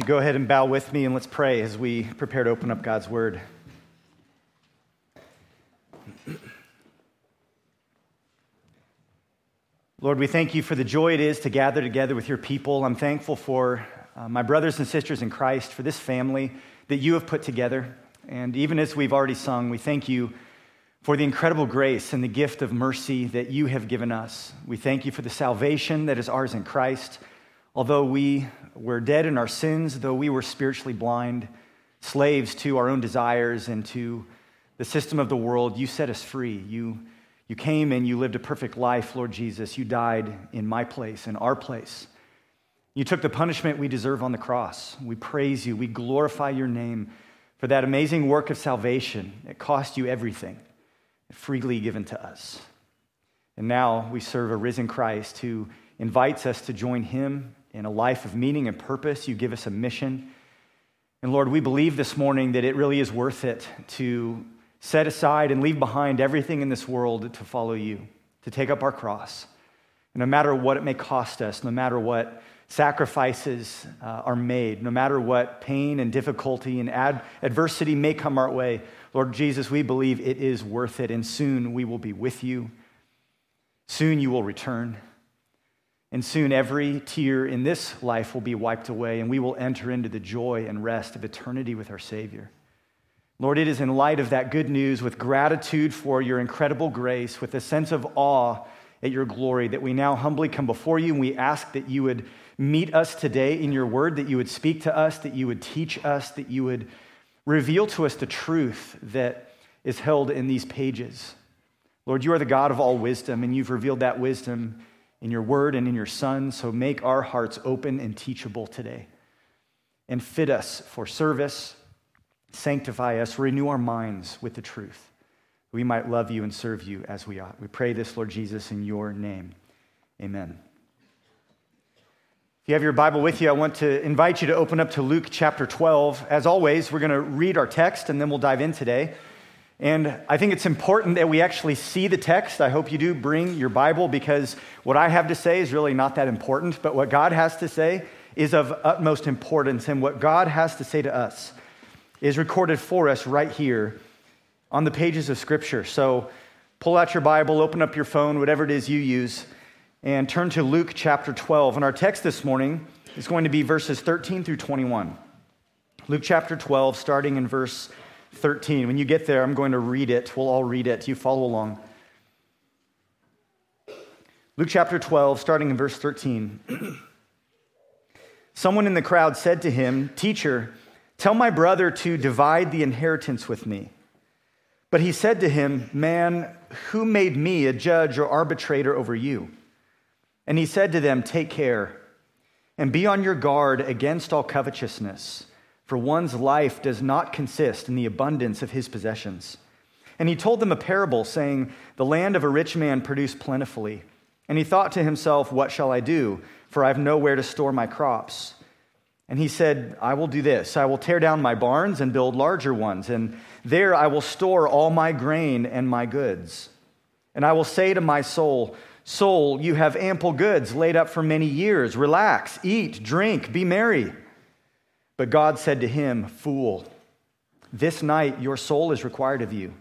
you go ahead and bow with me and let's pray as we prepare to open up God's word? Lord, we thank you for the joy it is to gather together with your people. I'm thankful for uh, my brothers and sisters in Christ, for this family that you have put together. And even as we've already sung, we thank you for the incredible grace and the gift of mercy that you have given us. We thank you for the salvation that is ours in Christ. Although we were dead in our sins, though we were spiritually blind, slaves to our own desires and to the system of the world, you set us free. You, you came and you lived a perfect life, Lord Jesus. You died in my place, in our place. You took the punishment we deserve on the cross. We praise you. We glorify your name for that amazing work of salvation. It cost you everything, freely given to us. And now we serve a risen Christ who invites us to join him in a life of meaning and purpose. You give us a mission. And Lord, we believe this morning that it really is worth it to set aside and leave behind everything in this world to follow you, to take up our cross. And no matter what it may cost us, no matter what sacrifices uh, are made, no matter what pain and difficulty and ad- adversity may come our way, Lord Jesus, we believe it is worth it, and soon we will be with you. Soon you will return. And soon every tear in this life will be wiped away, and we will enter into the joy and rest of eternity with our Savior. Lord, it is in light of that good news, with gratitude for your incredible grace, with a sense of awe at your glory, that we now humbly come before you and we ask that you would meet us today in your word, that you would speak to us, that you would teach us, that you would reveal to us the truth that is held in these pages. Lord, you are the God of all wisdom, and you've revealed that wisdom in your word and in your Son. So make our hearts open and teachable today. And fit us for service, sanctify us, renew our minds with the truth. We might love you and serve you as we ought. We pray this, Lord Jesus, in your name. Amen If you have your Bible with you, I want to invite you to open up to Luke chapter 12. As always, we're going to read our text and then we'll dive in today. And I think it's important that we actually see the text. I hope you do bring your Bible because what I have to say is really not that important, but what God has to say is of utmost importance. And what God has to say to us is recorded for us right here on the pages of Scripture. So pull out your Bible, open up your phone, whatever it is you use and turn to Luke chapter 12. And our text this morning is going to be verses 13 through 21. Luke chapter 12, starting in verse 13. When you get there, I'm going to read it. We'll all read it. You follow along. Luke chapter 12, starting in verse 13. Someone in the crowd said to him, Teacher, tell my brother to divide the inheritance with me. But he said to him, Man, who made me a judge or arbitrator over you? And he said to them, Take care and be on your guard against all covetousness, for one's life does not consist in the abundance of his possessions. And he told them a parable, saying, The land of a rich man produced plentifully. And he thought to himself, What shall I do? For I have nowhere to store my crops. And he said, I will do this I will tear down my barns and build larger ones, and there I will store all my grain and my goods. And I will say to my soul, Soul, you have ample goods laid up for many years. Relax, eat, drink, be merry. But God said to him, Fool, this night your soul is required of you.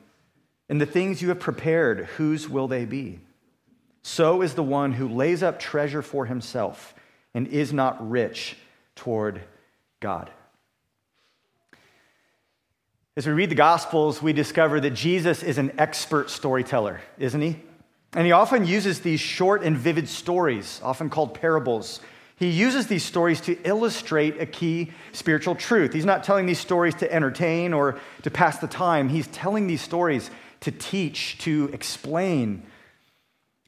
And the things you have prepared, whose will they be? So is the one who lays up treasure for himself and is not rich toward God. As we read the Gospels, we discover that Jesus is an expert storyteller, isn't he? And he often uses these short and vivid stories, often called parables. He uses these stories to illustrate a key spiritual truth. He's not telling these stories to entertain or to pass the time. He's telling these stories to teach, to explain,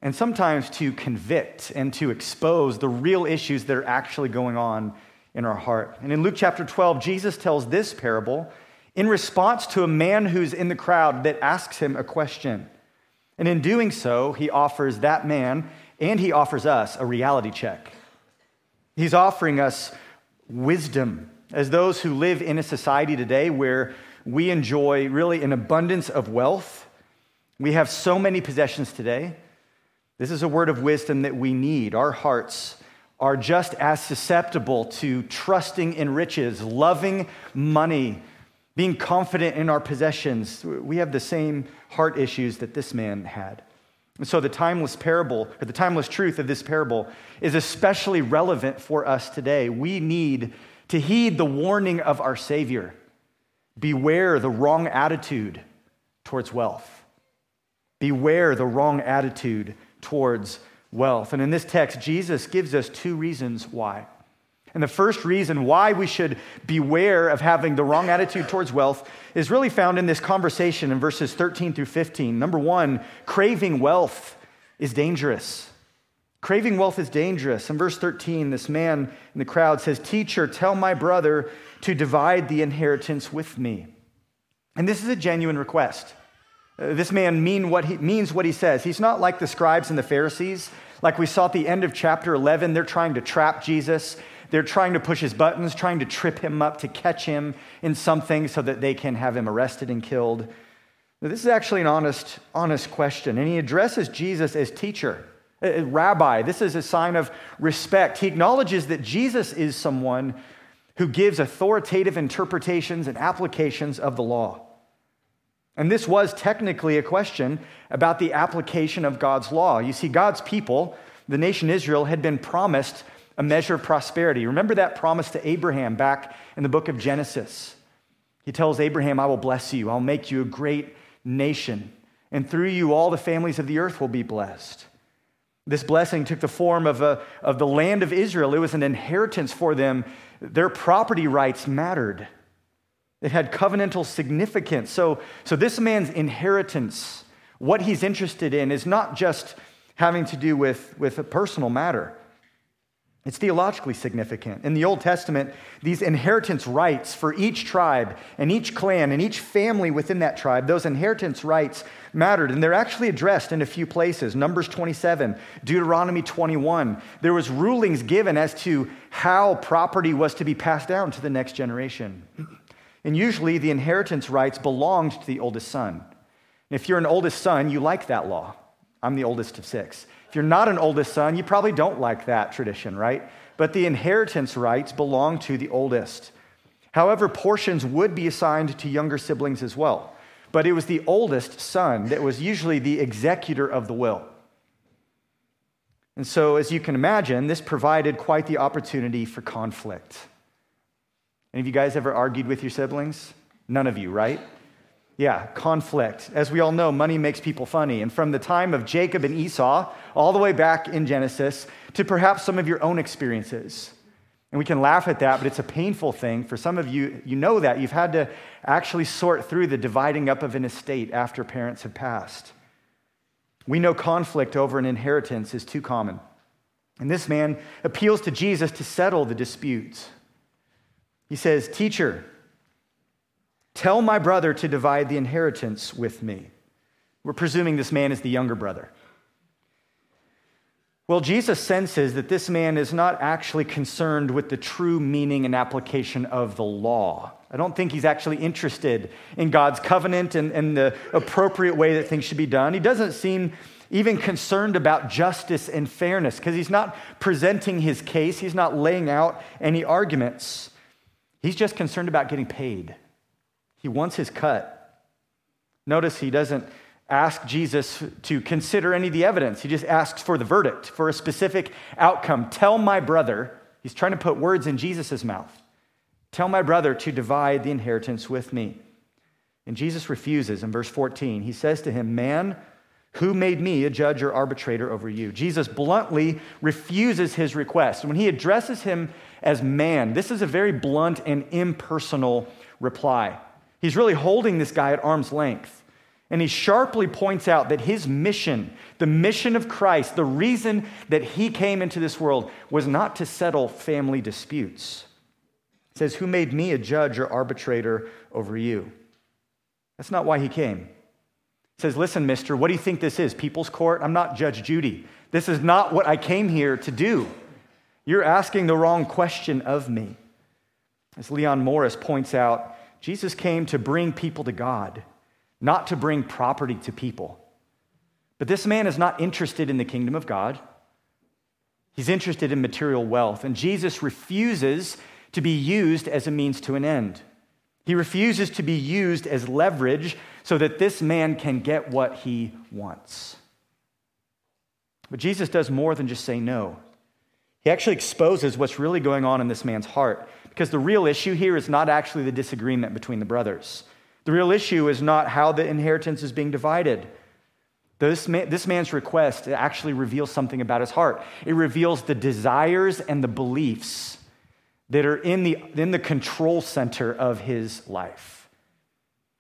and sometimes to convict and to expose the real issues that are actually going on in our heart. And in Luke chapter 12, Jesus tells this parable in response to a man who's in the crowd that asks him a question. And in doing so, he offers that man and he offers us a reality check. He's offering us wisdom as those who live in a society today where we enjoy really an abundance of wealth. We have so many possessions today. This is a word of wisdom that we need. Our hearts are just as susceptible to trusting in riches, loving money, being confident in our possessions. We have the same heart issues that this man had. And so the timeless parable, or the timeless truth of this parable, is especially relevant for us today. We need to heed the warning of our Savior beware the wrong attitude towards wealth. Beware the wrong attitude towards wealth. And in this text, Jesus gives us two reasons why. And the first reason why we should beware of having the wrong attitude towards wealth is really found in this conversation in verses 13 through 15. Number one, craving wealth is dangerous. Craving wealth is dangerous. In verse 13, this man in the crowd says, Teacher, tell my brother to divide the inheritance with me. And this is a genuine request. Uh, this man mean what he, means what he says. He's not like the scribes and the Pharisees. Like we saw at the end of chapter 11, they're trying to trap Jesus. They're trying to push his buttons, trying to trip him up, to catch him in something so that they can have him arrested and killed. Now, this is actually an honest, honest question. And he addresses Jesus as teacher, uh, uh, rabbi. This is a sign of respect. He acknowledges that Jesus is someone who gives authoritative interpretations and applications of the law. And this was technically a question about the application of God's law. You see, God's people, the nation Israel, had been promised a measure of prosperity. Remember that promise to Abraham back in the book of Genesis. He tells Abraham, I will bless you, I'll make you a great nation, and through you all the families of the earth will be blessed. This blessing took the form of, a, of the land of Israel. It was an inheritance for them. Their property rights mattered, it had covenantal significance. So, so this man's inheritance, what he's interested in, is not just having to do with, with a personal matter. It's theologically significant. In the Old Testament, these inheritance rights for each tribe and each clan and each family within that tribe, those inheritance rights mattered. And they're actually addressed in a few places. Numbers 27, Deuteronomy 21. There was rulings given as to how property was to be passed down to the next generation. And usually the inheritance rights belonged to the oldest son. if you're an oldest son, you like that law. I'm the oldest of six. If you're not an oldest son, you probably don't like that tradition, right? But the inheritance rights belong to the oldest. However, portions would be assigned to younger siblings as well. But it was the oldest son that was usually the executor of the will. And so, as you can imagine, this provided quite the opportunity for conflict. Any of you guys ever argued with your siblings? None of you, right? Yeah, conflict. As we all know, money makes people funny. And from the time of Jacob and Esau, all the way back in Genesis, to perhaps some of your own experiences. And we can laugh at that, but it's a painful thing. For some of you, you know that. You've had to actually sort through the dividing up of an estate after parents have passed. We know conflict over an inheritance is too common. And this man appeals to Jesus to settle the disputes. He says, Teacher, Tell my brother to divide the inheritance with me. We're presuming this man is the younger brother. Well, Jesus senses that this man is not actually concerned with the true meaning and application of the law. I don't think he's actually interested in God's covenant and, and the appropriate way that things should be done. He doesn't seem even concerned about justice and fairness because he's not presenting his case, he's not laying out any arguments. He's just concerned about getting paid. He wants his cut. Notice he doesn't ask Jesus to consider any of the evidence. He just asks for the verdict, for a specific outcome. Tell my brother, he's trying to put words in Jesus' mouth. Tell my brother to divide the inheritance with me. And Jesus refuses in verse 14. He says to him, Man, who made me a judge or arbitrator over you? Jesus bluntly refuses his request. When he addresses him as man, this is a very blunt and impersonal reply. He's really holding this guy at arm's length. And he sharply points out that his mission, the mission of Christ, the reason that he came into this world was not to settle family disputes. He says, Who made me a judge or arbitrator over you? That's not why he came. He says, Listen, mister, what do you think this is? People's court? I'm not Judge Judy. This is not what I came here to do. You're asking the wrong question of me. As Leon Morris points out, Jesus came to bring people to God, not to bring property to people. But this man is not interested in the kingdom of God. He's interested in material wealth. And Jesus refuses to be used as a means to an end. He refuses to be used as leverage so that this man can get what he wants. But Jesus does more than just say no. He actually exposes what's really going on in this man's heart. Because the real issue here is not actually the disagreement between the brothers. The real issue is not how the inheritance is being divided. This, man, this man's request actually reveals something about his heart. It reveals the desires and the beliefs that are in the, in the control center of his life.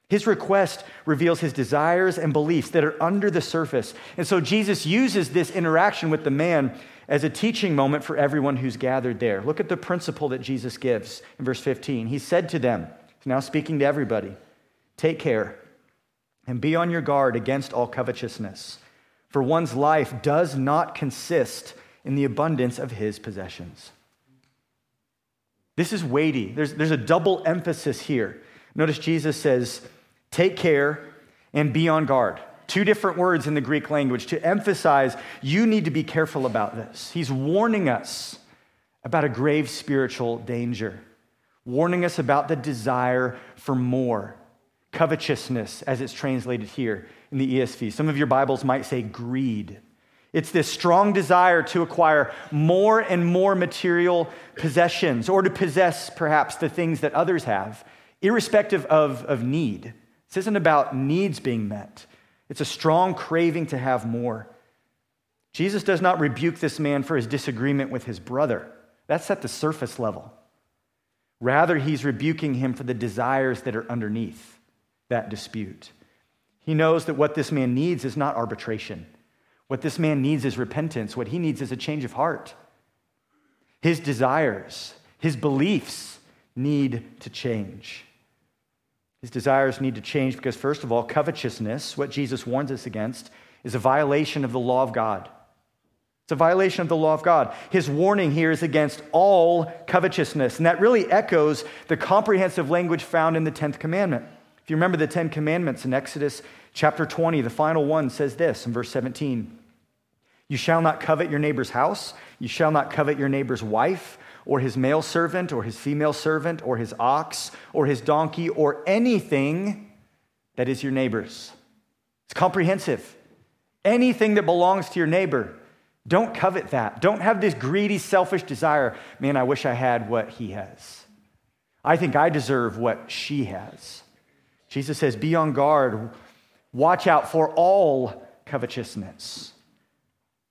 His request reveals his desires and beliefs that are under the surface. And so Jesus uses this interaction with the man as a teaching moment for everyone who's gathered there. Look at the principle that Jesus gives in verse 15. He said to them, now speaking to everybody, take care and be on your guard against all covetousness, for one's life does not consist in the abundance of his possessions. This is weighty. There's, there's a double emphasis here. Notice Jesus says, Take care and be on guard. Two different words in the Greek language to emphasize you need to be careful about this. He's warning us about a grave spiritual danger, warning us about the desire for more, covetousness, as it's translated here in the ESV. Some of your Bibles might say greed. It's this strong desire to acquire more and more material possessions or to possess perhaps the things that others have, irrespective of, of need. This isn't about needs being met, it's a strong craving to have more. Jesus does not rebuke this man for his disagreement with his brother. That's at the surface level. Rather, he's rebuking him for the desires that are underneath that dispute. He knows that what this man needs is not arbitration. What this man needs is repentance. What he needs is a change of heart. His desires, his beliefs need to change. His desires need to change because, first of all, covetousness, what Jesus warns us against, is a violation of the law of God. It's a violation of the law of God. His warning here is against all covetousness, and that really echoes the comprehensive language found in the 10th commandment. If you remember the 10 commandments in Exodus chapter 20, the final one says this in verse 17 You shall not covet your neighbor's house, you shall not covet your neighbor's wife or his male servant, or his female servant, or his ox, or his donkey, or anything that is your neighbor's. It's comprehensive. Anything that belongs to your neighbor, don't covet that. Don't have this greedy, selfish desire. Man, I wish I had what he has. I think I deserve what she has. Jesus says, Be on guard. Watch out for all covetousness.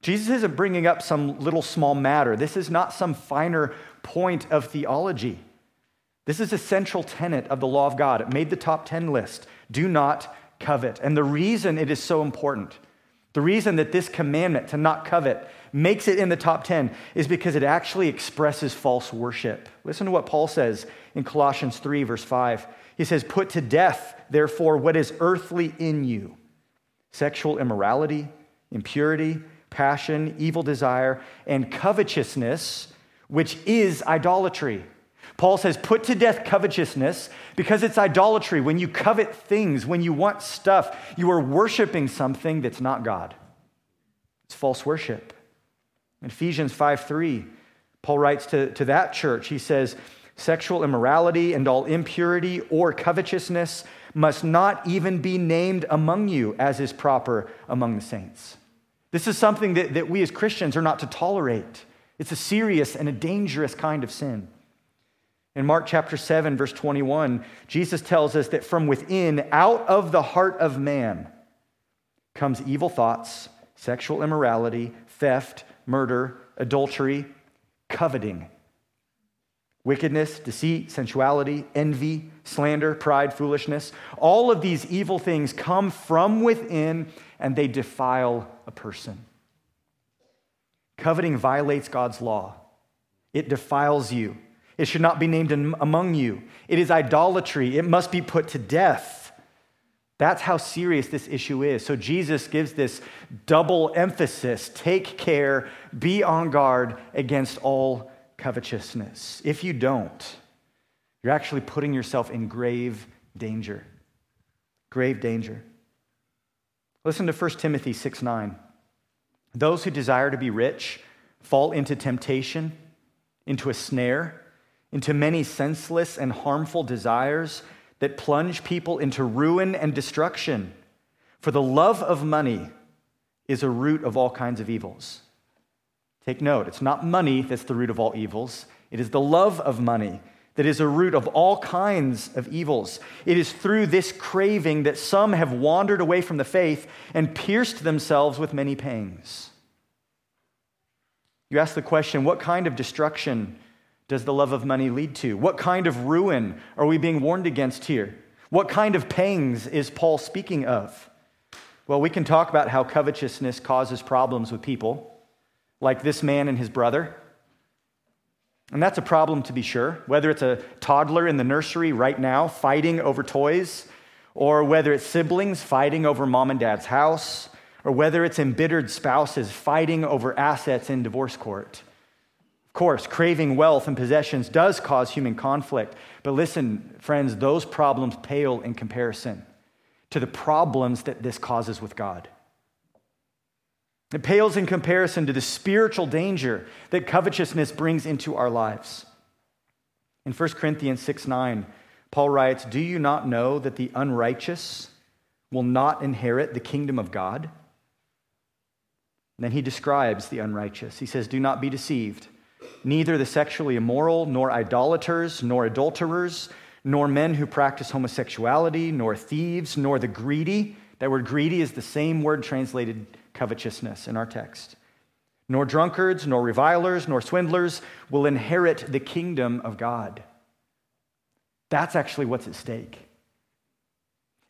Jesus isn't bringing up some little small matter. This is not some finer point of theology. This is a central tenet of the law of God. It made the top 10 list. Do not covet. And the reason it is so important, the reason that this commandment to not covet makes it in the top 10 is because it actually expresses false worship. Listen to what Paul says in Colossians 3, verse 5. He says, Put to death, therefore, what is earthly in you sexual immorality, impurity passion, evil desire, and covetousness, which is idolatry. Paul says, put to death covetousness because it's idolatry. When you covet things, when you want stuff, you are worshiping something that's not God. It's false worship. In Ephesians 5 3, Paul writes to, to that church, he says, sexual immorality and all impurity or covetousness must not even be named among you as is proper among the saints. This is something that, that we as Christians are not to tolerate. It's a serious and a dangerous kind of sin. In Mark chapter 7, verse 21, Jesus tells us that from within, out of the heart of man, comes evil thoughts, sexual immorality, theft, murder, adultery, coveting, wickedness, deceit, sensuality, envy, slander, pride, foolishness. All of these evil things come from within and they defile a person. Coveting violates God's law, it defiles you. It should not be named among you. It is idolatry. It must be put to death. That's how serious this issue is. So Jesus gives this double emphasis take care, be on guard against all covetousness. If you don't, you're actually putting yourself in grave danger. Grave danger. Listen to 1 Timothy 6 9. Those who desire to be rich fall into temptation, into a snare, into many senseless and harmful desires that plunge people into ruin and destruction. For the love of money is a root of all kinds of evils. Take note, it's not money that's the root of all evils, it is the love of money that is a root of all kinds of evils. It is through this craving that some have wandered away from the faith and pierced themselves with many pangs. You ask the question what kind of destruction does the love of money lead to? What kind of ruin are we being warned against here? What kind of pangs is Paul speaking of? Well, we can talk about how covetousness causes problems with people, like this man and his brother. And that's a problem to be sure, whether it's a toddler in the nursery right now fighting over toys, or whether it's siblings fighting over mom and dad's house, or whether it's embittered spouses fighting over assets in divorce court. Of course, craving wealth and possessions does cause human conflict, but listen, friends, those problems pale in comparison to the problems that this causes with God. It pales in comparison to the spiritual danger that covetousness brings into our lives. In 1 Corinthians 6 9, Paul writes, Do you not know that the unrighteous will not inherit the kingdom of God? And then he describes the unrighteous. He says, Do not be deceived. Neither the sexually immoral, nor idolaters, nor adulterers, nor men who practice homosexuality, nor thieves, nor the greedy. That word greedy is the same word translated covetousness in our text. Nor drunkards, nor revilers, nor swindlers will inherit the kingdom of God. That's actually what's at stake.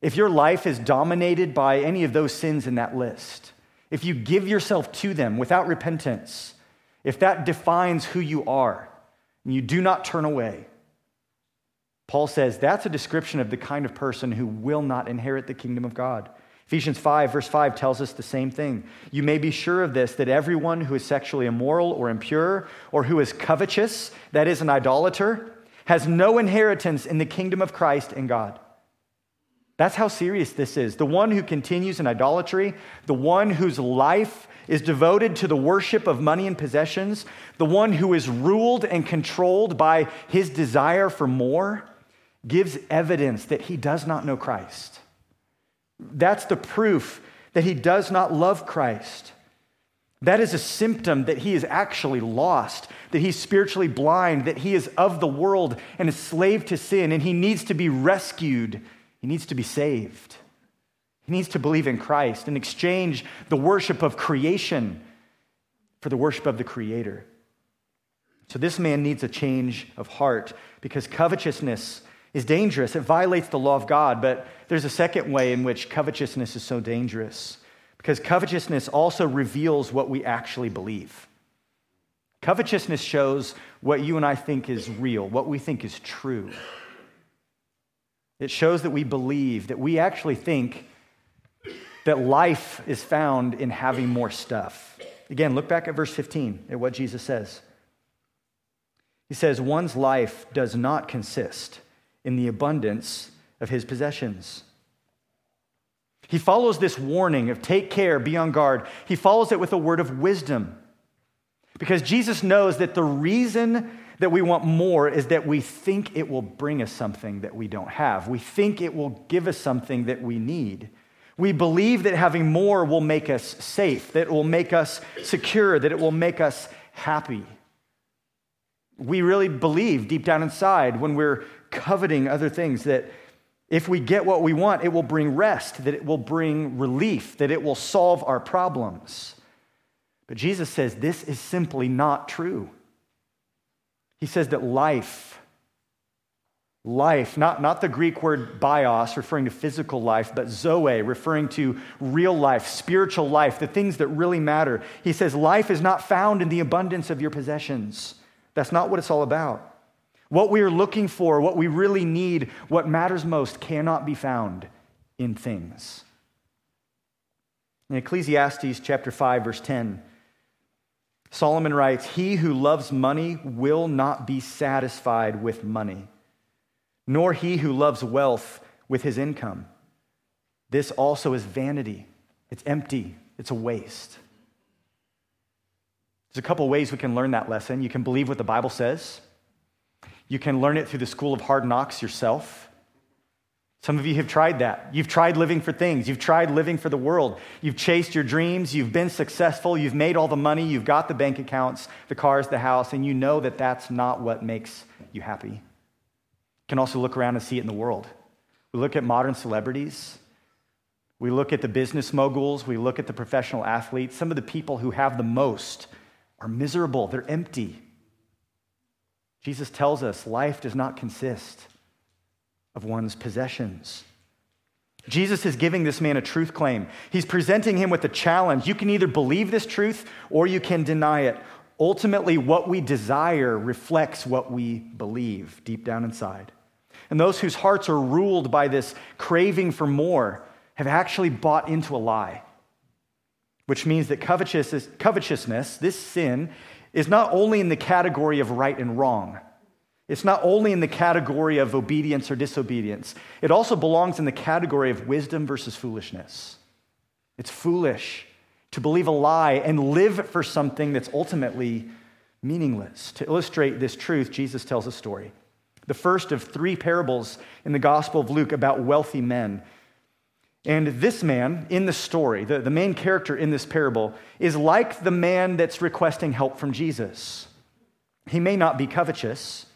If your life is dominated by any of those sins in that list, if you give yourself to them without repentance, if that defines who you are, and you do not turn away, Paul says that's a description of the kind of person who will not inherit the kingdom of God. Ephesians 5, verse 5 tells us the same thing. You may be sure of this that everyone who is sexually immoral or impure or who is covetous, that is, an idolater, has no inheritance in the kingdom of Christ and God. That's how serious this is. The one who continues in idolatry, the one whose life is devoted to the worship of money and possessions, the one who is ruled and controlled by his desire for more, gives evidence that he does not know Christ. That's the proof that he does not love Christ. That is a symptom that he is actually lost, that he's spiritually blind, that he is of the world and a slave to sin, and he needs to be rescued. He needs to be saved. He needs to believe in Christ and exchange the worship of creation for the worship of the Creator. So, this man needs a change of heart because covetousness is dangerous. It violates the law of God. But there's a second way in which covetousness is so dangerous because covetousness also reveals what we actually believe. Covetousness shows what you and I think is real, what we think is true. It shows that we believe, that we actually think that life is found in having more stuff. Again, look back at verse 15 at what Jesus says. He says, One's life does not consist in the abundance of his possessions. He follows this warning of take care, be on guard. He follows it with a word of wisdom. Because Jesus knows that the reason that we want more is that we think it will bring us something that we don't have. We think it will give us something that we need. We believe that having more will make us safe, that it will make us secure, that it will make us happy. We really believe deep down inside when we're coveting other things, that if we get what we want, it will bring rest, that it will bring relief, that it will solve our problems. But Jesus says this is simply not true. He says that life, life, not, not the Greek word bios, referring to physical life, but zoe, referring to real life, spiritual life, the things that really matter. He says life is not found in the abundance of your possessions. That's not what it's all about. What we are looking for, what we really need, what matters most, cannot be found in things. In Ecclesiastes chapter 5, verse 10, Solomon writes, He who loves money will not be satisfied with money, nor he who loves wealth with his income. This also is vanity. It's empty. It's a waste. There's a couple ways we can learn that lesson. You can believe what the Bible says, you can learn it through the school of hard knocks yourself. Some of you have tried that. You've tried living for things. You've tried living for the world. You've chased your dreams. You've been successful. You've made all the money. You've got the bank accounts, the cars, the house, and you know that that's not what makes you happy. You can also look around and see it in the world. We look at modern celebrities. We look at the business moguls. We look at the professional athletes. Some of the people who have the most are miserable, they're empty. Jesus tells us life does not consist of one's possessions. Jesus is giving this man a truth claim. He's presenting him with a challenge. You can either believe this truth or you can deny it. Ultimately, what we desire reflects what we believe deep down inside. And those whose hearts are ruled by this craving for more have actually bought into a lie, which means that covetousness, this sin, is not only in the category of right and wrong it's not only in the category of obedience or disobedience, it also belongs in the category of wisdom versus foolishness. It's foolish to believe a lie and live for something that's ultimately meaningless. To illustrate this truth, Jesus tells a story. The first of three parables in the Gospel of Luke about wealthy men. And this man in the story, the, the main character in this parable, is like the man that's requesting help from Jesus. He may not be covetous,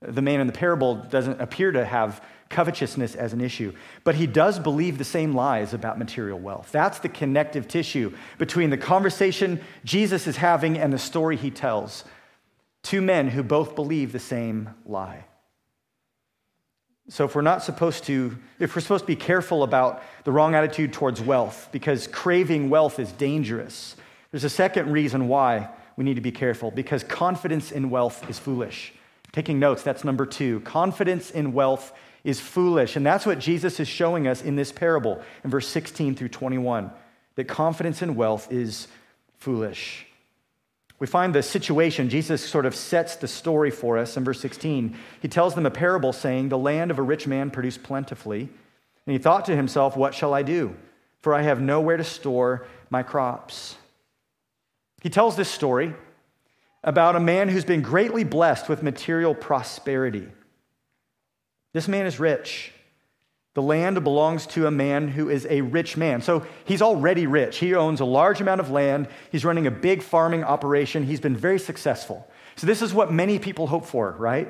the man in the parable doesn't appear to have covetousness as an issue, but he does believe the same lies about material wealth. That's the connective tissue between the conversation Jesus is having and the story he tells. Two men who both believe the same lie. So, if we're not supposed to, if we're supposed to be careful about the wrong attitude towards wealth, because craving wealth is dangerous, there's a second reason why we need to be careful because confidence in wealth is foolish. Taking notes, that's number two. Confidence in wealth is foolish. And that's what Jesus is showing us in this parable in verse 16 through 21 that confidence in wealth is foolish. We find the situation, Jesus sort of sets the story for us in verse 16. He tells them a parable saying, The land of a rich man produced plentifully. And he thought to himself, What shall I do? For I have nowhere to store my crops. He tells this story about a man who's been greatly blessed with material prosperity. This man is rich. The land belongs to a man who is a rich man. So he's already rich. He owns a large amount of land. He's running a big farming operation. He's been very successful. So, this is what many people hope for, right?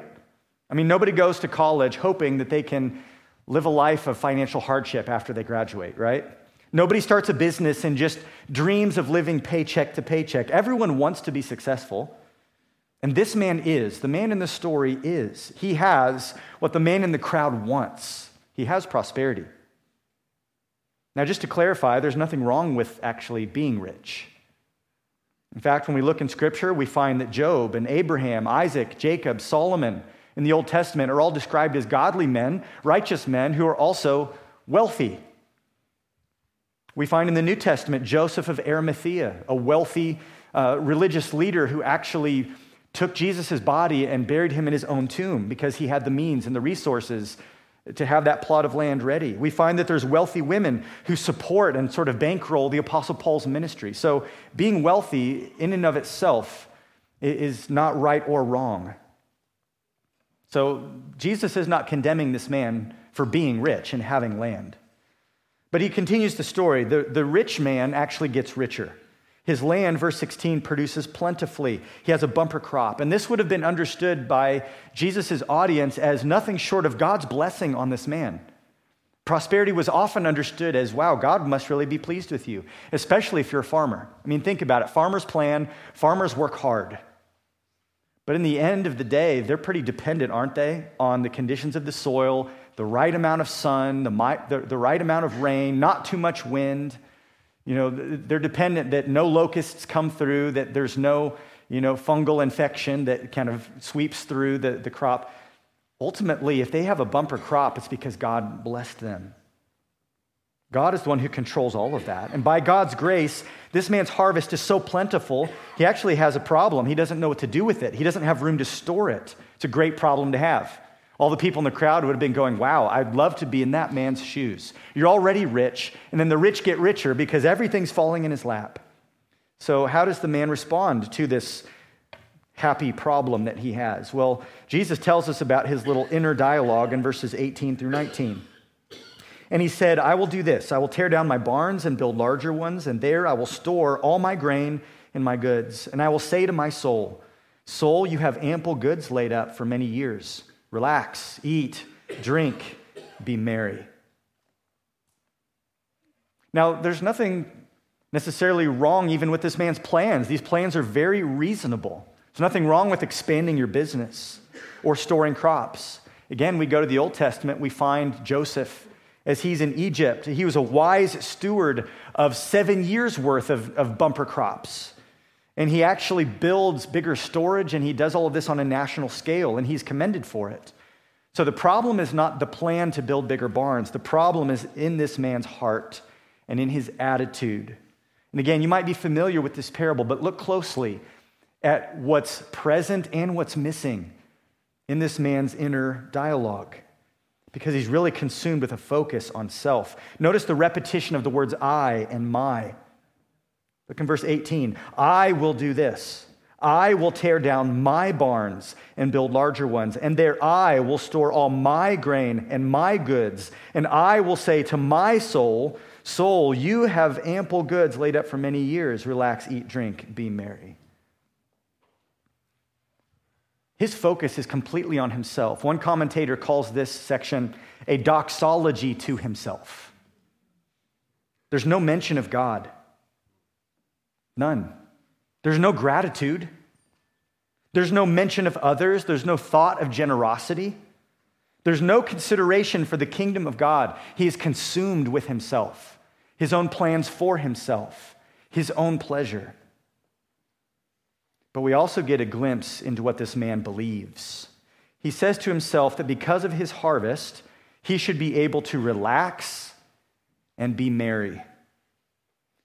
I mean, nobody goes to college hoping that they can live a life of financial hardship after they graduate, right? Nobody starts a business and just dreams of living paycheck to paycheck. Everyone wants to be successful. And this man is, the man in the story is. He has what the man in the crowd wants. He has prosperity. Now, just to clarify, there's nothing wrong with actually being rich. In fact, when we look in Scripture, we find that Job and Abraham, Isaac, Jacob, Solomon in the Old Testament are all described as godly men, righteous men who are also wealthy. We find in the New Testament Joseph of Arimathea, a wealthy uh, religious leader who actually took Jesus' body and buried him in his own tomb because he had the means and the resources to have that plot of land ready. We find that there's wealthy women who support and sort of bankroll the Apostle Paul's ministry. So being wealthy in and of itself is not right or wrong. So Jesus is not condemning this man for being rich and having land. But he continues the story. The, the rich man actually gets richer. His land, verse 16, produces plentifully. He has a bumper crop. And this would have been understood by Jesus' audience as nothing short of God's blessing on this man. Prosperity was often understood as, wow, God must really be pleased with you, especially if you're a farmer. I mean, think about it. Farmers plan, farmers work hard. But in the end of the day, they're pretty dependent, aren't they, on the conditions of the soil, the right amount of sun, the, the, the right amount of rain, not too much wind. You know, they're dependent that no locusts come through, that there's no, you know, fungal infection that kind of sweeps through the, the crop. Ultimately, if they have a bumper crop, it's because God blessed them. God is the one who controls all of that. And by God's grace, this man's harvest is so plentiful, he actually has a problem. He doesn't know what to do with it, he doesn't have room to store it. It's a great problem to have. All the people in the crowd would have been going, Wow, I'd love to be in that man's shoes. You're already rich, and then the rich get richer because everything's falling in his lap. So, how does the man respond to this happy problem that he has? Well, Jesus tells us about his little inner dialogue in verses 18 through 19. And he said, I will do this I will tear down my barns and build larger ones, and there I will store all my grain and my goods. And I will say to my soul, Soul, you have ample goods laid up for many years. Relax, eat, drink, be merry. Now, there's nothing necessarily wrong even with this man's plans. These plans are very reasonable. There's nothing wrong with expanding your business or storing crops. Again, we go to the Old Testament, we find Joseph as he's in Egypt. He was a wise steward of seven years worth of, of bumper crops. And he actually builds bigger storage and he does all of this on a national scale, and he's commended for it. So the problem is not the plan to build bigger barns, the problem is in this man's heart and in his attitude. And again, you might be familiar with this parable, but look closely at what's present and what's missing in this man's inner dialogue because he's really consumed with a focus on self. Notice the repetition of the words I and my. Look in verse 18 I will do this. I will tear down my barns and build larger ones, and there I will store all my grain and my goods. And I will say to my soul, Soul, you have ample goods laid up for many years. Relax, eat, drink, be merry. His focus is completely on himself. One commentator calls this section a doxology to himself. There's no mention of God, none. There's no gratitude, there's no mention of others, there's no thought of generosity. There's no consideration for the kingdom of God. He is consumed with himself, his own plans for himself, his own pleasure. But we also get a glimpse into what this man believes. He says to himself that because of his harvest, he should be able to relax and be merry.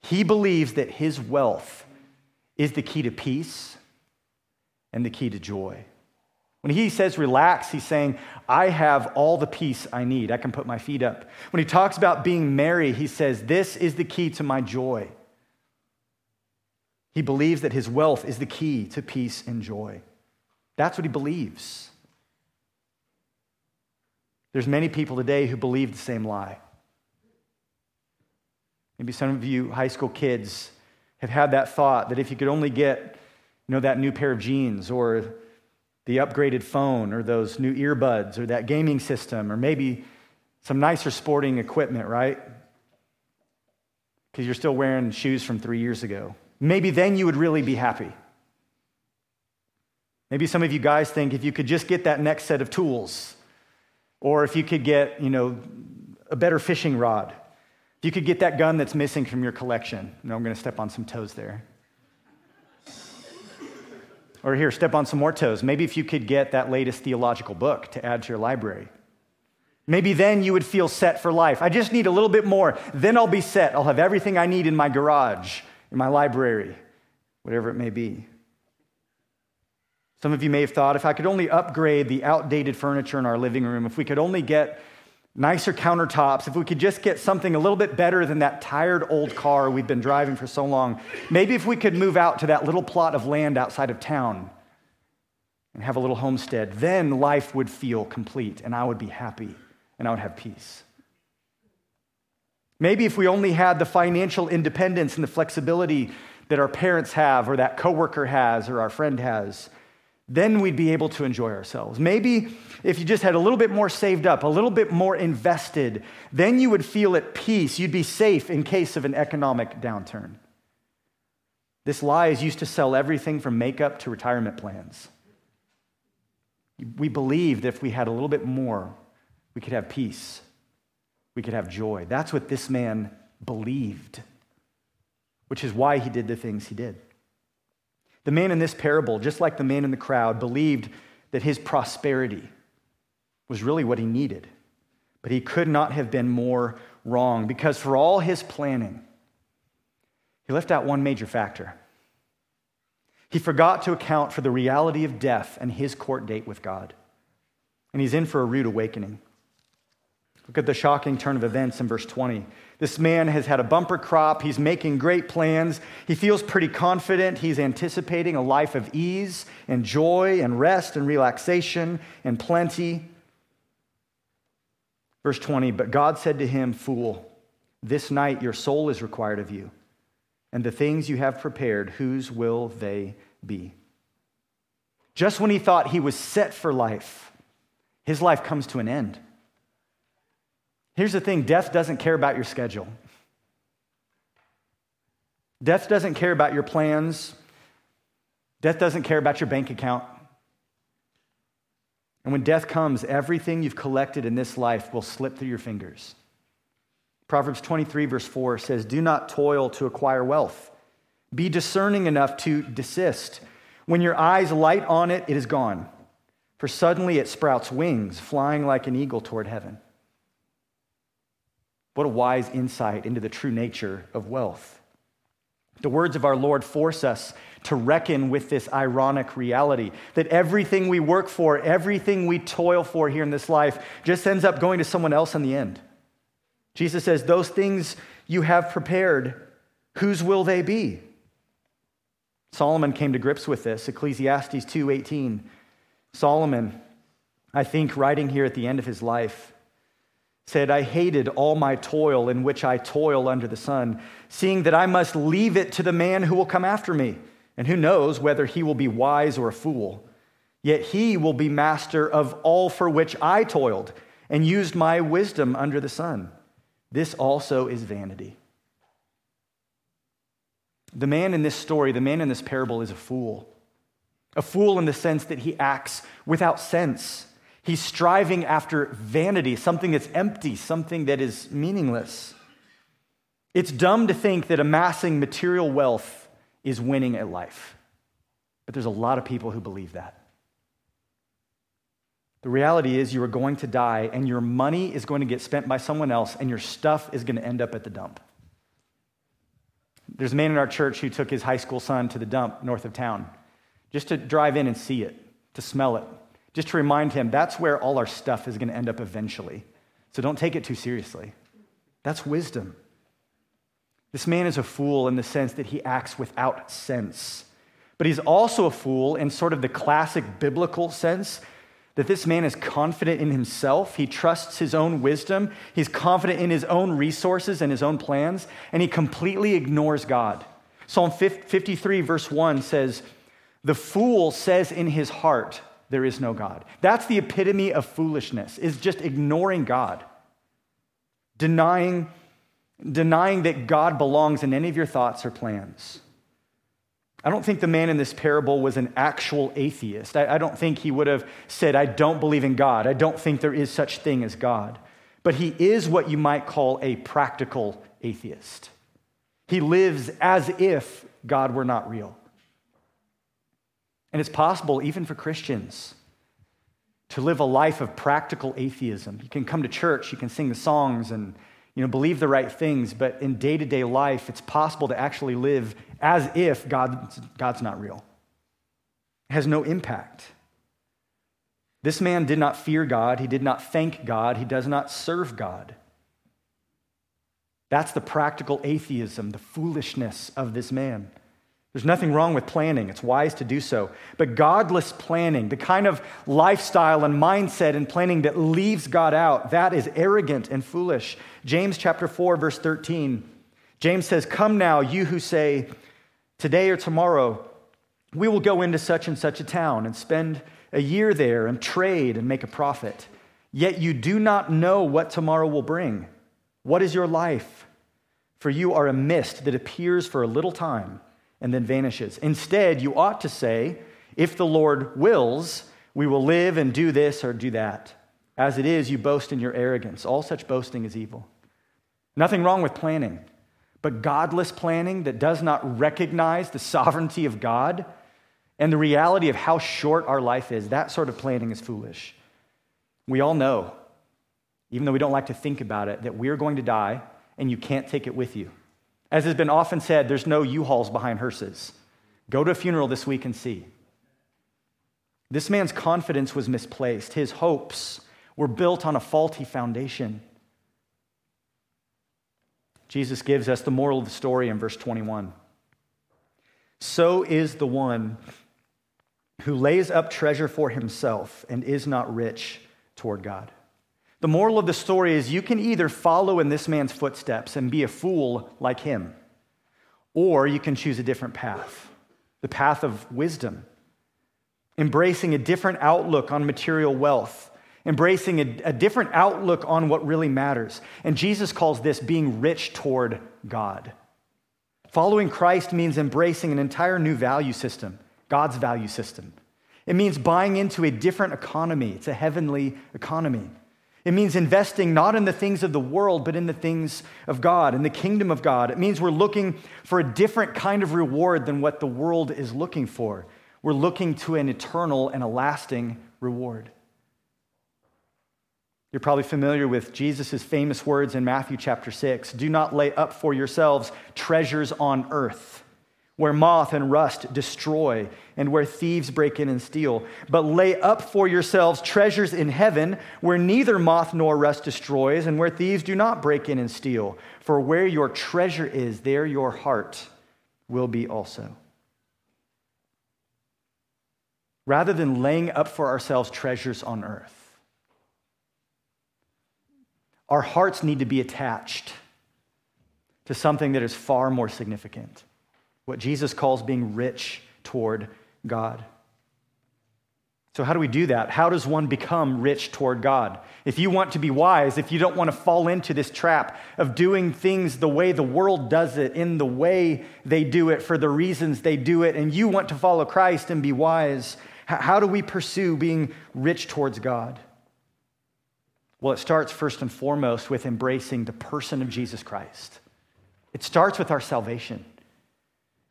He believes that his wealth is the key to peace and the key to joy. When he says relax, he's saying, I have all the peace I need. I can put my feet up. When he talks about being merry, he says, This is the key to my joy. He believes that his wealth is the key to peace and joy. That's what he believes. There's many people today who believe the same lie. Maybe some of you high school kids have had that thought that if you could only get, you know, that new pair of jeans or the upgraded phone or those new earbuds or that gaming system or maybe some nicer sporting equipment, right? Because you're still wearing shoes from three years ago maybe then you would really be happy. Maybe some of you guys think if you could just get that next set of tools, or if you could get, you know, a better fishing rod, if you could get that gun that's missing from your collection. I'm going to step on some toes there. or here, step on some more toes. Maybe if you could get that latest theological book to add to your library. Maybe then you would feel set for life. I just need a little bit more. Then I'll be set. I'll have everything I need in my garage in my library, whatever it may be. Some of you may have thought if I could only upgrade the outdated furniture in our living room, if we could only get nicer countertops, if we could just get something a little bit better than that tired old car we've been driving for so long, maybe if we could move out to that little plot of land outside of town and have a little homestead, then life would feel complete and I would be happy and I would have peace. Maybe if we only had the financial independence and the flexibility that our parents have, or that coworker has, or our friend has, then we'd be able to enjoy ourselves. Maybe if you just had a little bit more saved up, a little bit more invested, then you would feel at peace. You'd be safe in case of an economic downturn. This lie is used to sell everything from makeup to retirement plans. We believed if we had a little bit more, we could have peace we could have joy. That's what this man believed, which is why he did the things he did. The man in this parable, just like the man in the crowd, believed that his prosperity was really what he needed. But he could not have been more wrong because for all his planning, he left out one major factor. He forgot to account for the reality of death and his court date with God. And he's in for a rude awakening. Look at the shocking turn of events in verse 20. This man has had a bumper crop. He's making great plans. He feels pretty confident. He's anticipating a life of ease and joy and rest and relaxation and plenty. Verse 20 But God said to him, Fool, this night your soul is required of you, and the things you have prepared, whose will they be? Just when he thought he was set for life, his life comes to an end. Here's the thing death doesn't care about your schedule, death doesn't care about your plans, death doesn't care about your bank account. And when death comes, everything you've collected in this life will slip through your fingers. Proverbs 23, verse 4 says, Do not toil to acquire wealth. Be discerning enough to desist. When your eyes light on it, it is gone. For suddenly it sprouts wings, flying like an eagle toward heaven. What a wise insight into the true nature of wealth. The words of our Lord force us to reckon with this ironic reality that everything we work for, everything we toil for here in this life, just ends up going to someone else in the end. Jesus says, Those things you have prepared, whose will they be? Solomon came to grips with this. Ecclesiastes 2:18. Solomon, I think writing here at the end of his life, said, I hated all my toil in which I toil under the sun, seeing that I must leave it to the man who will come after me. And who knows whether he will be wise or a fool? Yet he will be master of all for which I toiled and used my wisdom under the sun. This also is vanity. The man in this story, the man in this parable, is a fool. A fool in the sense that he acts without sense. He's striving after vanity, something that's empty, something that is meaningless. It's dumb to think that amassing material wealth is winning at life. But there's a lot of people who believe that. The reality is, you are going to die, and your money is going to get spent by someone else, and your stuff is going to end up at the dump. There's a man in our church who took his high school son to the dump north of town just to drive in and see it, to smell it, just to remind him that's where all our stuff is going to end up eventually. So don't take it too seriously. That's wisdom. This man is a fool in the sense that he acts without sense. But he's also a fool in sort of the classic biblical sense that this man is confident in himself. He trusts his own wisdom. He's confident in his own resources and his own plans, and he completely ignores God. Psalm 53, verse 1 says, The fool says in his heart, there is no God. That's the epitome of foolishness, is just ignoring God. Denying, denying that God belongs in any of your thoughts or plans. I don't think the man in this parable was an actual atheist. I, I don't think he would have said, I don't believe in God. I don't think there is such thing as God. But he is what you might call a practical atheist. He lives as if God were not real. And it's possible, even for Christians, to live a life of practical atheism. You can come to church, you can sing the songs and you know, believe the right things, but in day to day life, it's possible to actually live as if God, God's not real. It has no impact. This man did not fear God, he did not thank God, he does not serve God. That's the practical atheism, the foolishness of this man. There's nothing wrong with planning. It's wise to do so. But godless planning, the kind of lifestyle and mindset and planning that leaves God out, that is arrogant and foolish. James chapter 4 verse 13. James says, "Come now, you who say, today or tomorrow we will go into such and such a town and spend a year there and trade and make a profit. Yet you do not know what tomorrow will bring. What is your life? For you are a mist that appears for a little time." And then vanishes. Instead, you ought to say, if the Lord wills, we will live and do this or do that. As it is, you boast in your arrogance. All such boasting is evil. Nothing wrong with planning, but godless planning that does not recognize the sovereignty of God and the reality of how short our life is, that sort of planning is foolish. We all know, even though we don't like to think about it, that we're going to die and you can't take it with you. As has been often said, there's no U Hauls behind hearses. Go to a funeral this week and see. This man's confidence was misplaced. His hopes were built on a faulty foundation. Jesus gives us the moral of the story in verse 21. So is the one who lays up treasure for himself and is not rich toward God. The moral of the story is you can either follow in this man's footsteps and be a fool like him, or you can choose a different path the path of wisdom, embracing a different outlook on material wealth, embracing a, a, different outlook on what really matters. And Jesus calls this being rich toward God. Following Christ means embracing an entire new value system, God's value system. It means buying into a different economy, it's a heavenly economy. It means investing not in the things of the world, but in the things of God, in the kingdom of God. It means we're looking for a different kind of reward than what the world is looking for. We're looking to an eternal and a lasting reward. You're probably familiar with Jesus' famous words in Matthew chapter 6 Do not lay up for yourselves treasures on earth where moth and rust destroy, and where thieves break in and steal. But lay up for yourselves treasures in heaven, where neither moth nor rust destroys, and where thieves do not break in and steal. For where your treasure is, there your heart will be also. Rather than laying up for ourselves treasures on earth, our hearts need to be attached to something that is far more significant what Jesus calls being rich toward God. So, how do we do that? How does one become rich toward God? If you want to be wise, if you don't want to fall into this trap of doing things the way the world does it, in the way they do it, for the reasons they do it, and you want to follow Christ and be wise, how do we pursue being rich towards God? Well, it starts first and foremost with embracing the person of Jesus Christ. It starts with our salvation.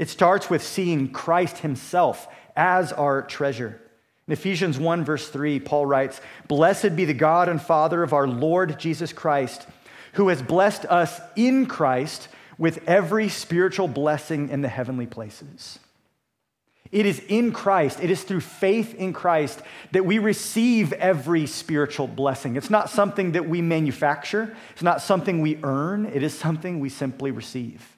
It starts with seeing Christ himself as our treasure. In Ephesians 1, verse 3, Paul writes, Blessed be the God and Father of our Lord Jesus Christ, who has blessed us in Christ with every spiritual blessing in the heavenly places. It is in Christ, it is through faith in Christ that we receive every spiritual blessing. It's not something that we manufacture, it's not something we earn, it is something we simply receive.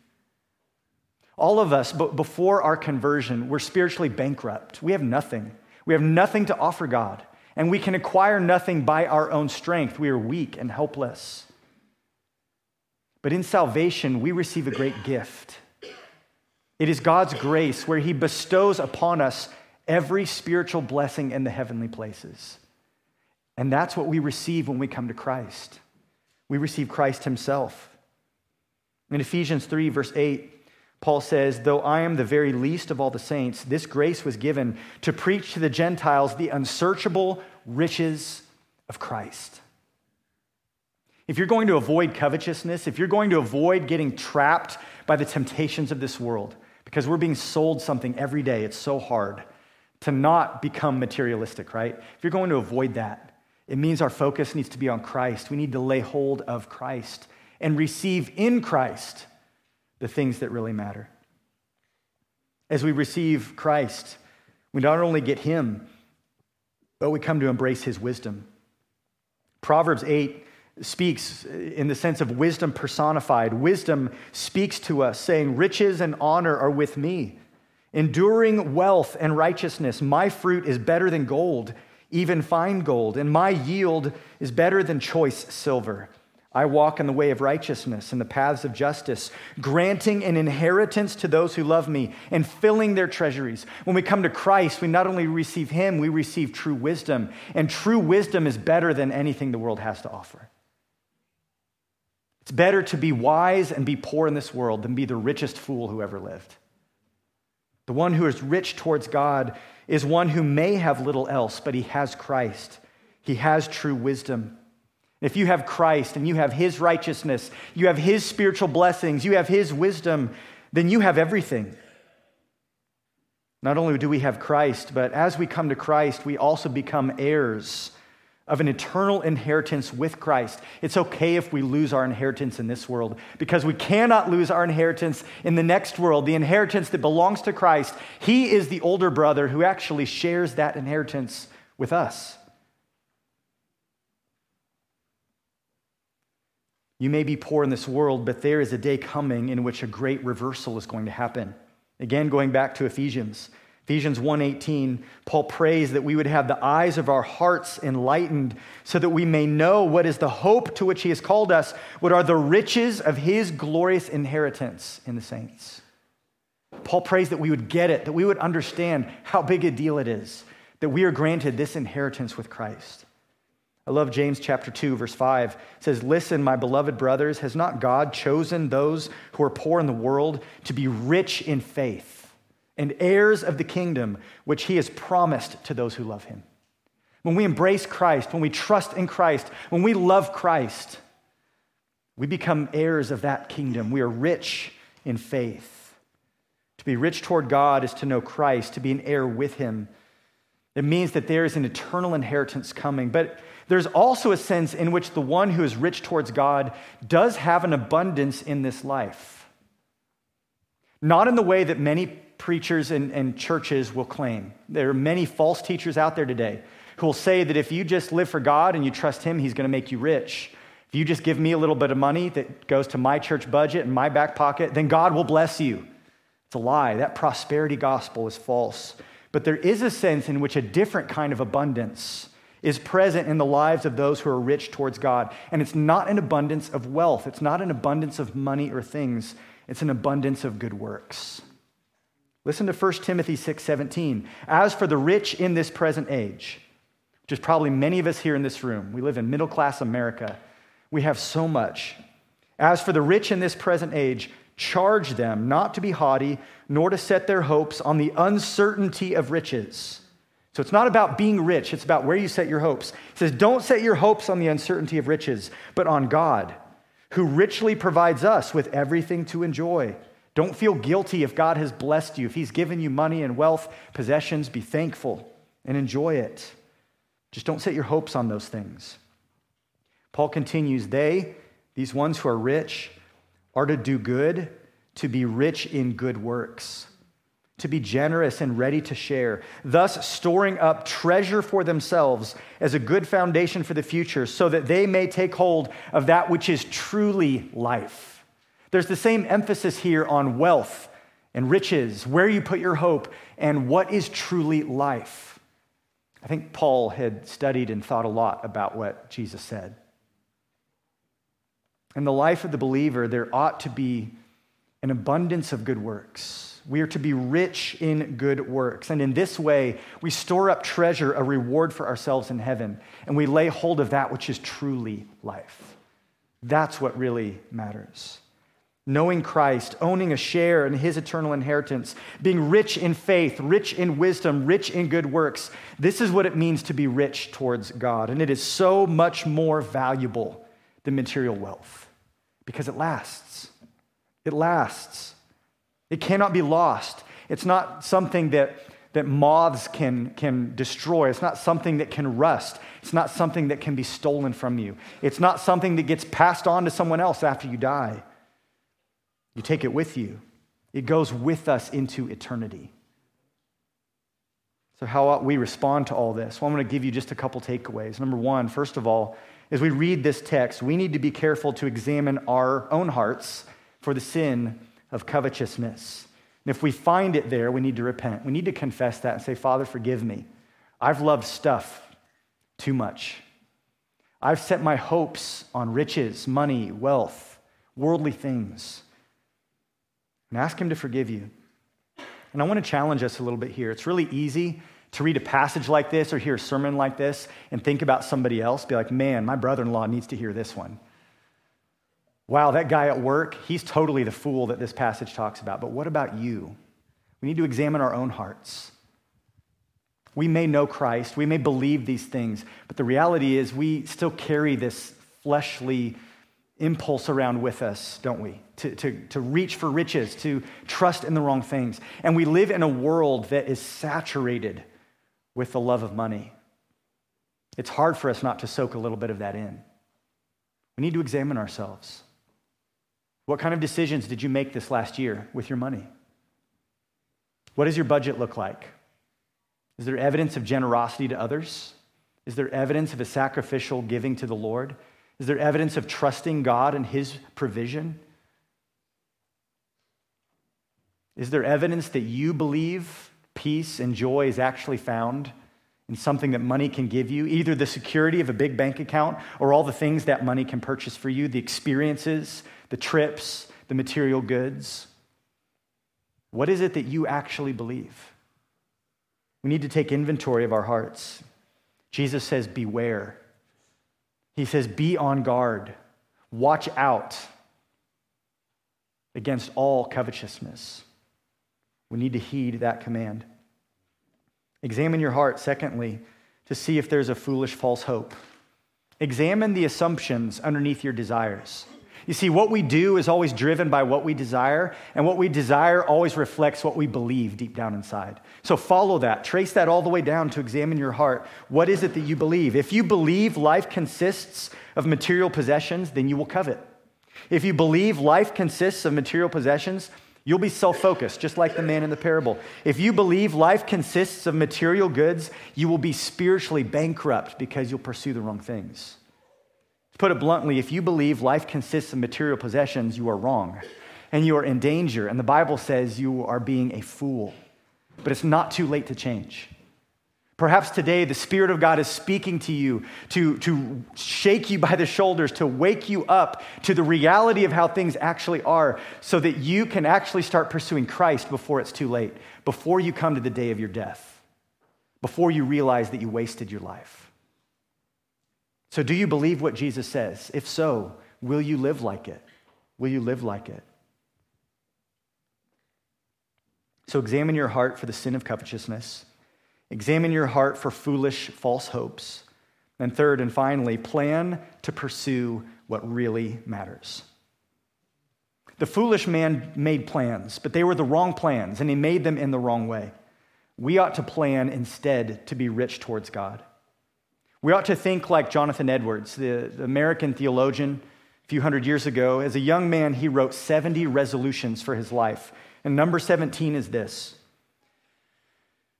All of us, but before our conversion, we're spiritually bankrupt. We have nothing. We have nothing to offer God, and we can acquire nothing by our own strength. We are weak and helpless. But in salvation, we receive a great gift. It is God's grace where He bestows upon us every spiritual blessing in the heavenly places. And that's what we receive when we come to Christ. We receive Christ Himself. In Ephesians 3, verse 8, Paul says, Though I am the very least of all the saints, this grace was given to preach to the Gentiles the unsearchable riches of Christ. If you're going to avoid covetousness, if you're going to avoid getting trapped by the temptations of this world, because we're being sold something every day, it's so hard to not become materialistic, right? If you're going to avoid that, it means our focus needs to be on Christ. We need to lay hold of Christ and receive in Christ the things that really matter. As we receive Christ, we not only get Him, but we come to embrace His wisdom. Proverbs 8 speaks in the sense of wisdom personified. Wisdom speaks to us, saying, Riches and honor are with me. Enduring wealth and righteousness, my fruit is better than gold, even fine gold, and my yield is better than choice silver. I walk in the way of righteousness and the paths of justice, granting an inheritance to those who love me and filling their treasuries. When we come to Christ, we not only receive Him, we receive true wisdom. And true wisdom is better than anything the world has to offer. It's better to be wise and be poor in this world than be the richest fool who ever lived. The one who is rich towards God is one who may have little else, but he has Christ. He has true wisdom. If you have Christ and you have His righteousness, you have His spiritual blessings, you have His wisdom, then you have everything. Not only do we have Christ, but as we come to Christ, we also become heirs of an eternal inheritance with Christ. It's okay if we lose our inheritance in this world because we cannot lose our inheritance in the next world, the inheritance that belongs to Christ. He is the older brother who actually shares that inheritance with us. You may be poor in this world, but there is a day coming in which a great reversal is going to happen. Again, going back to Ephesians. Ephesians 1:18, Paul prays that we would have the eyes of our hearts enlightened so that we may know what is the hope to which he has called us, what are the riches of his glorious inheritance in the saints. Paul prays that we would get it, that we would understand how big a deal it is that we are granted this inheritance with Christ. I love James chapter 2 verse 5. It says, "Listen, my beloved brothers, has not God chosen those who are poor in the world to be rich in faith and heirs of the kingdom which he has promised to those who love him?" When we embrace Christ, when we trust in Christ, when we love Christ, we become heirs of that kingdom. We are rich in faith. To be rich toward God is to know Christ, to be an heir with him. It means that there is an eternal inheritance coming. But there's also a sense in which the one who is rich towards God does have an abundance in this life. Not in the way that many preachers and, and, churches will claim. There are many false teachers out there today who will say that if you just live for God and you trust Him, He's going to make you rich. If you just give me a little bit of money that goes to my church budget and my back pocket, then God will bless you. It's a lie. That prosperity gospel is false. But there is a sense in which a different kind of abundance is present in the lives of those who are rich towards God. And it's not an abundance of wealth, it's not an abundance of money or things, it's an abundance of good works. Listen to 1 Timothy 6:17. As for the rich in this present age, which is probably many of us here in this room, we live in middle class America. We have so much. As for the rich in this present age, charge them not to be haughty, nor to set their hopes on the uncertainty of riches so it's not about being rich, it's about where you set your hopes. It says, Don't set your hopes on the uncertainty of riches, but on God, who richly provides us with everything to enjoy. Don't feel guilty if God has blessed you. If He's given you money and wealth, possessions, be thankful and enjoy it. Just don't set your hopes on those things. Paul continues, They, these ones who are rich, are to do good, to be rich in good works to be generous and ready to share, thus storing up treasure for themselves as a good foundation for the future, so that they may take hold of that which is truly life. There's the same emphasis here on wealth and riches, where you put your hope, and what is truly life. I think Paul had studied and thought a lot about what Jesus said. In the life of the believer, there ought to be an abundance of good works we are to be rich in good works. And in this way, we store up treasure, a reward for ourselves in heaven, and we lay hold of that which is truly life. That's what really matters. Knowing Christ, owning a share in his eternal inheritance, being rich in faith, rich in wisdom, rich in good works. This is what it means to be rich towards God. And it is so much more valuable than material wealth because it lasts. It lasts. It cannot be lost. It's not something that, that moths can, can destroy. It's not something that can rust. It's not something that can be stolen from you. It's not something that gets passed on to someone else after you die. You take it with you, it goes with us into eternity. So, how ought we respond to all this? Well, I'm going to give you just a couple takeaways. Number one, first of all, as we read this text, we need to be careful to examine our own hearts for the sin of covetousness. And if we find it there, we need to repent. We need to confess that and say, Father, forgive me. I've loved stuff too much. I've set my hopes on riches, money, wealth, worldly things. And ask Him to forgive you. And I want to challenge us a little bit here. It's really easy to read a passage like this or hear a sermon like this and think about somebody else, be like, man, my brother in law needs to hear this one wow, that guy at work, he's totally the fool that this passage talks about. But what about you? We need to examine our own hearts. We may know Christ, we may believe these things, but the reality is we still carry this fleshly impulse around with us, don't we? To, to, to reach for riches, to trust in the wrong things. And we live in a world that is saturated with the love of money. It's hard for us not to soak a little bit of that in. We need to examine ourselves. What kind of decisions did you make this last year with your money? What does your budget look like? Is there evidence of generosity to others? Is there evidence of a sacrificial giving to the Lord? Is there evidence of trusting God and His provision? Is there evidence that you believe peace and joy is actually found in something that money can give you? Either the security of a big bank account or all the things that money can purchase for you, the experiences, the trips, the material goods? What is it that you actually believe? We need to take inventory of our hearts. Jesus says, Beware. He says, Be on guard. Watch out against all covetousness. We need to heed that command. Examine your heart, secondly, to see if there's a foolish false hope. Examine the assumptions underneath your desires. You see, what we do is always driven by what we desire, and what we desire always reflects what we believe deep down inside. So follow that, trace that all the way down to examine your heart. What is it that you believe? If you believe life consists of material possessions, then you will covet. If you believe life consists of material possessions, You'll be self focused, just like the man in the parable. If you believe life consists of material goods, you will be spiritually bankrupt because you'll pursue the wrong things. To put it bluntly, if you believe life consists of material possessions, you are wrong and you are in danger. And the Bible says you are being a fool. But it's not too late to change. Perhaps today the Spirit of God is speaking to you to, to shake you by the shoulders, to wake you up to the reality of how things actually are, so that you can actually start pursuing Christ before it's too late, before you come to the day of your death, before you realize that you wasted your life. So, do you believe what Jesus says? If so, will you live like it? Will you live like it? So, examine your heart for the sin of covetousness. Examine your heart for foolish, false hopes. And third and finally, plan to pursue what really matters. The foolish man made plans, but they were the wrong plans, and he made them in the wrong way. We ought to plan instead to be rich towards God. We ought to think like Jonathan Edwards, the, American theologian a few hundred years ago. As a young man, he wrote 70 resolutions for his life. And number 17 is this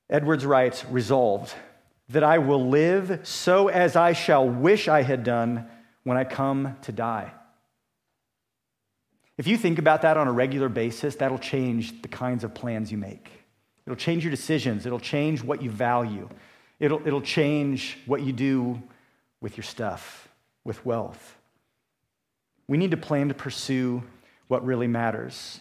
Edwards writes, Resolved that I will live so as I shall wish I had done when I come to die. If you think about that on a regular basis, that'll change the kinds of plans you make. It'll change your decisions, it'll change what you value. It'll, it'll change what you do with your stuff, with wealth. We need to plan to pursue what really matters.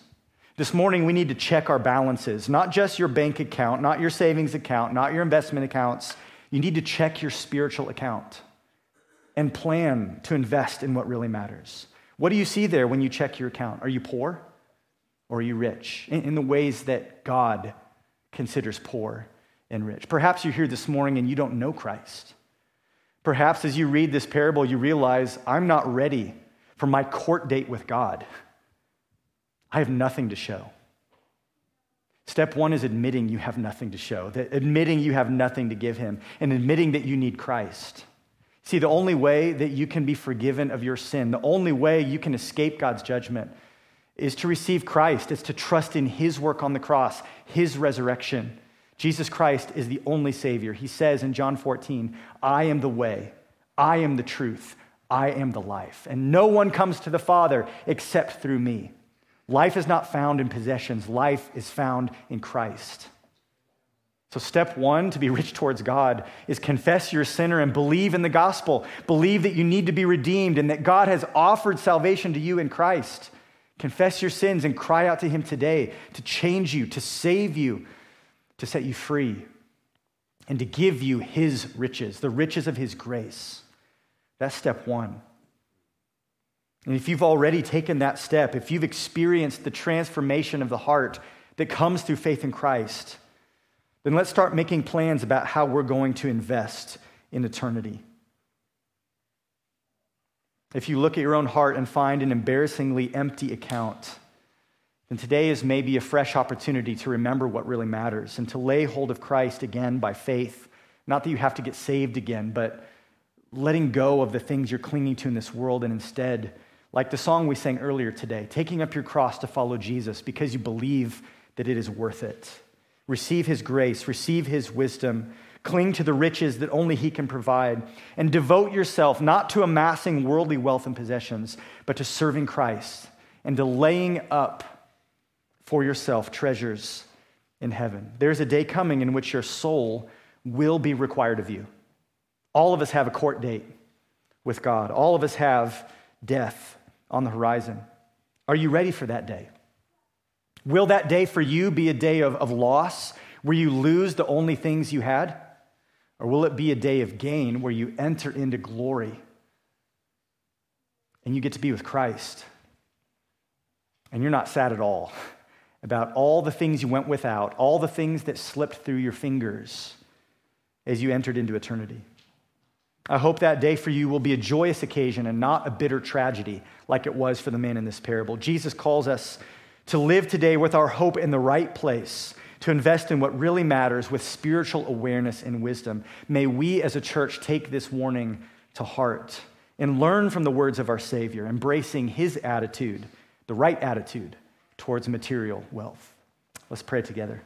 This morning, we need to check our balances, not just your bank account, not your savings account, not your investment accounts. You need to check your spiritual account and plan to invest in what really matters. What do you see there when you check your account? Are you poor or are you rich? In, in the ways that God considers poor and rich. Perhaps you're here this morning and you don't know Christ. Perhaps as you read this parable, you realize, I'm not ready for my court date with God. I have nothing to show. Step one is admitting you have nothing to show, that admitting you have nothing to give him, and admitting that you need Christ. See, the only way that you can be forgiven of your sin, the only way you can escape God's judgment is to receive Christ. It's to trust in his work on the cross, his resurrection. Jesus Christ is the only Savior. He says in John 14, I am the way, I am the truth, I am the life. And no one comes to the Father except through me. Life is not found in possessions, life is found in Christ. So, step one to be rich towards God is confess you're a sinner and believe in the gospel. Believe that you need to be redeemed and that God has offered salvation to you in Christ. Confess your sins and cry out to Him today to change you, to save you, to set you free and to give you his riches, the riches of his grace. That's step one. And if you've already taken that step, if you've experienced the transformation of the heart that comes through faith in Christ, then let's start making plans about how we're going to invest in eternity. If you look at your own heart and find an embarrassingly empty account, and today is maybe a fresh opportunity to remember what really matters and to lay hold of Christ again by faith. Not that you have to get saved again, but letting go of the things you're clinging to in this world and instead, like the song we sang earlier today, taking up your cross to follow Jesus because you believe that it is worth it. Receive his grace, receive his wisdom, Cling to the riches that only He can provide. And devote yourself not to amassing worldly wealth and possessions, but to serving Christ and to laying up for yourself treasures in heaven. There's a day coming in which your soul will be required of you. All of us have a court date with God, all of us have death on the horizon. Are you ready for that day? Will that day for you be a day of, of loss where you lose the only things you had? Or will it be a day of gain where you enter into glory and you get to be with Christ? And you're not sad at all about all the things you went without, all the things that slipped through your fingers as you entered into eternity. I hope that day for you will be a joyous occasion and not a bitter tragedy like it was for the man in this parable. Jesus calls us to live today with our hope in the right place, to invest in what really matters with spiritual awareness and wisdom. May we as a church take this warning to heart and learn from the words of our Savior, embracing his attitude, the right attitude towards material wealth. Let's pray together.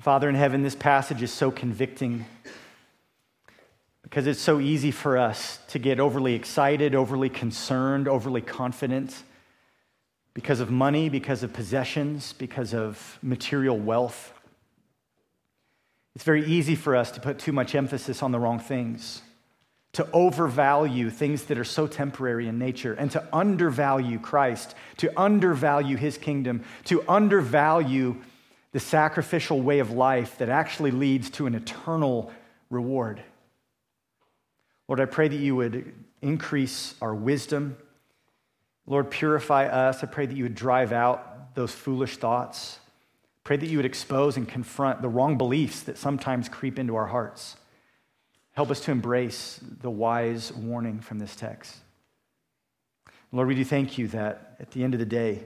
Father in heaven, this passage is so convicting because it's so easy for us to get overly excited, overly concerned, overly confident because of money, because of possessions, because of material wealth. It's very easy for us to put too much emphasis on the wrong things, to overvalue things that are so temporary in nature, and to undervalue Christ, to undervalue his kingdom, to undervalue the sacrificial way of life that actually leads to an eternal reward. Lord, I pray that you would increase our wisdom. Lord, purify us. I pray that you would drive out those foolish thoughts. Pray that you would expose and confront the wrong beliefs that sometimes creep into our hearts. Help us to embrace the wise warning from this text. Lord, we do thank you that at the end of the day,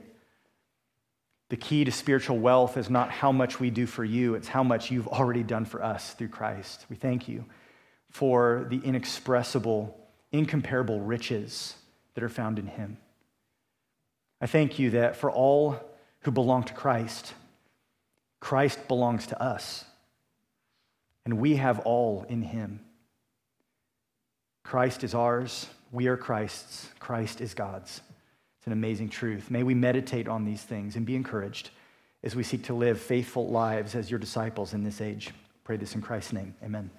the key to spiritual wealth is not how much we do for you, it's how much you've already done for us through Christ. We thank you for the inexpressible, incomparable riches that are found in him. I thank you that for all who belong to Christ, Christ belongs to us, and we have all in him. Christ is ours, we are Christ's, Christ is God's. It's an amazing truth. May we meditate on these things and be encouraged as we seek to live faithful lives as your disciples in this age. Pray this in Christ's name. Amen.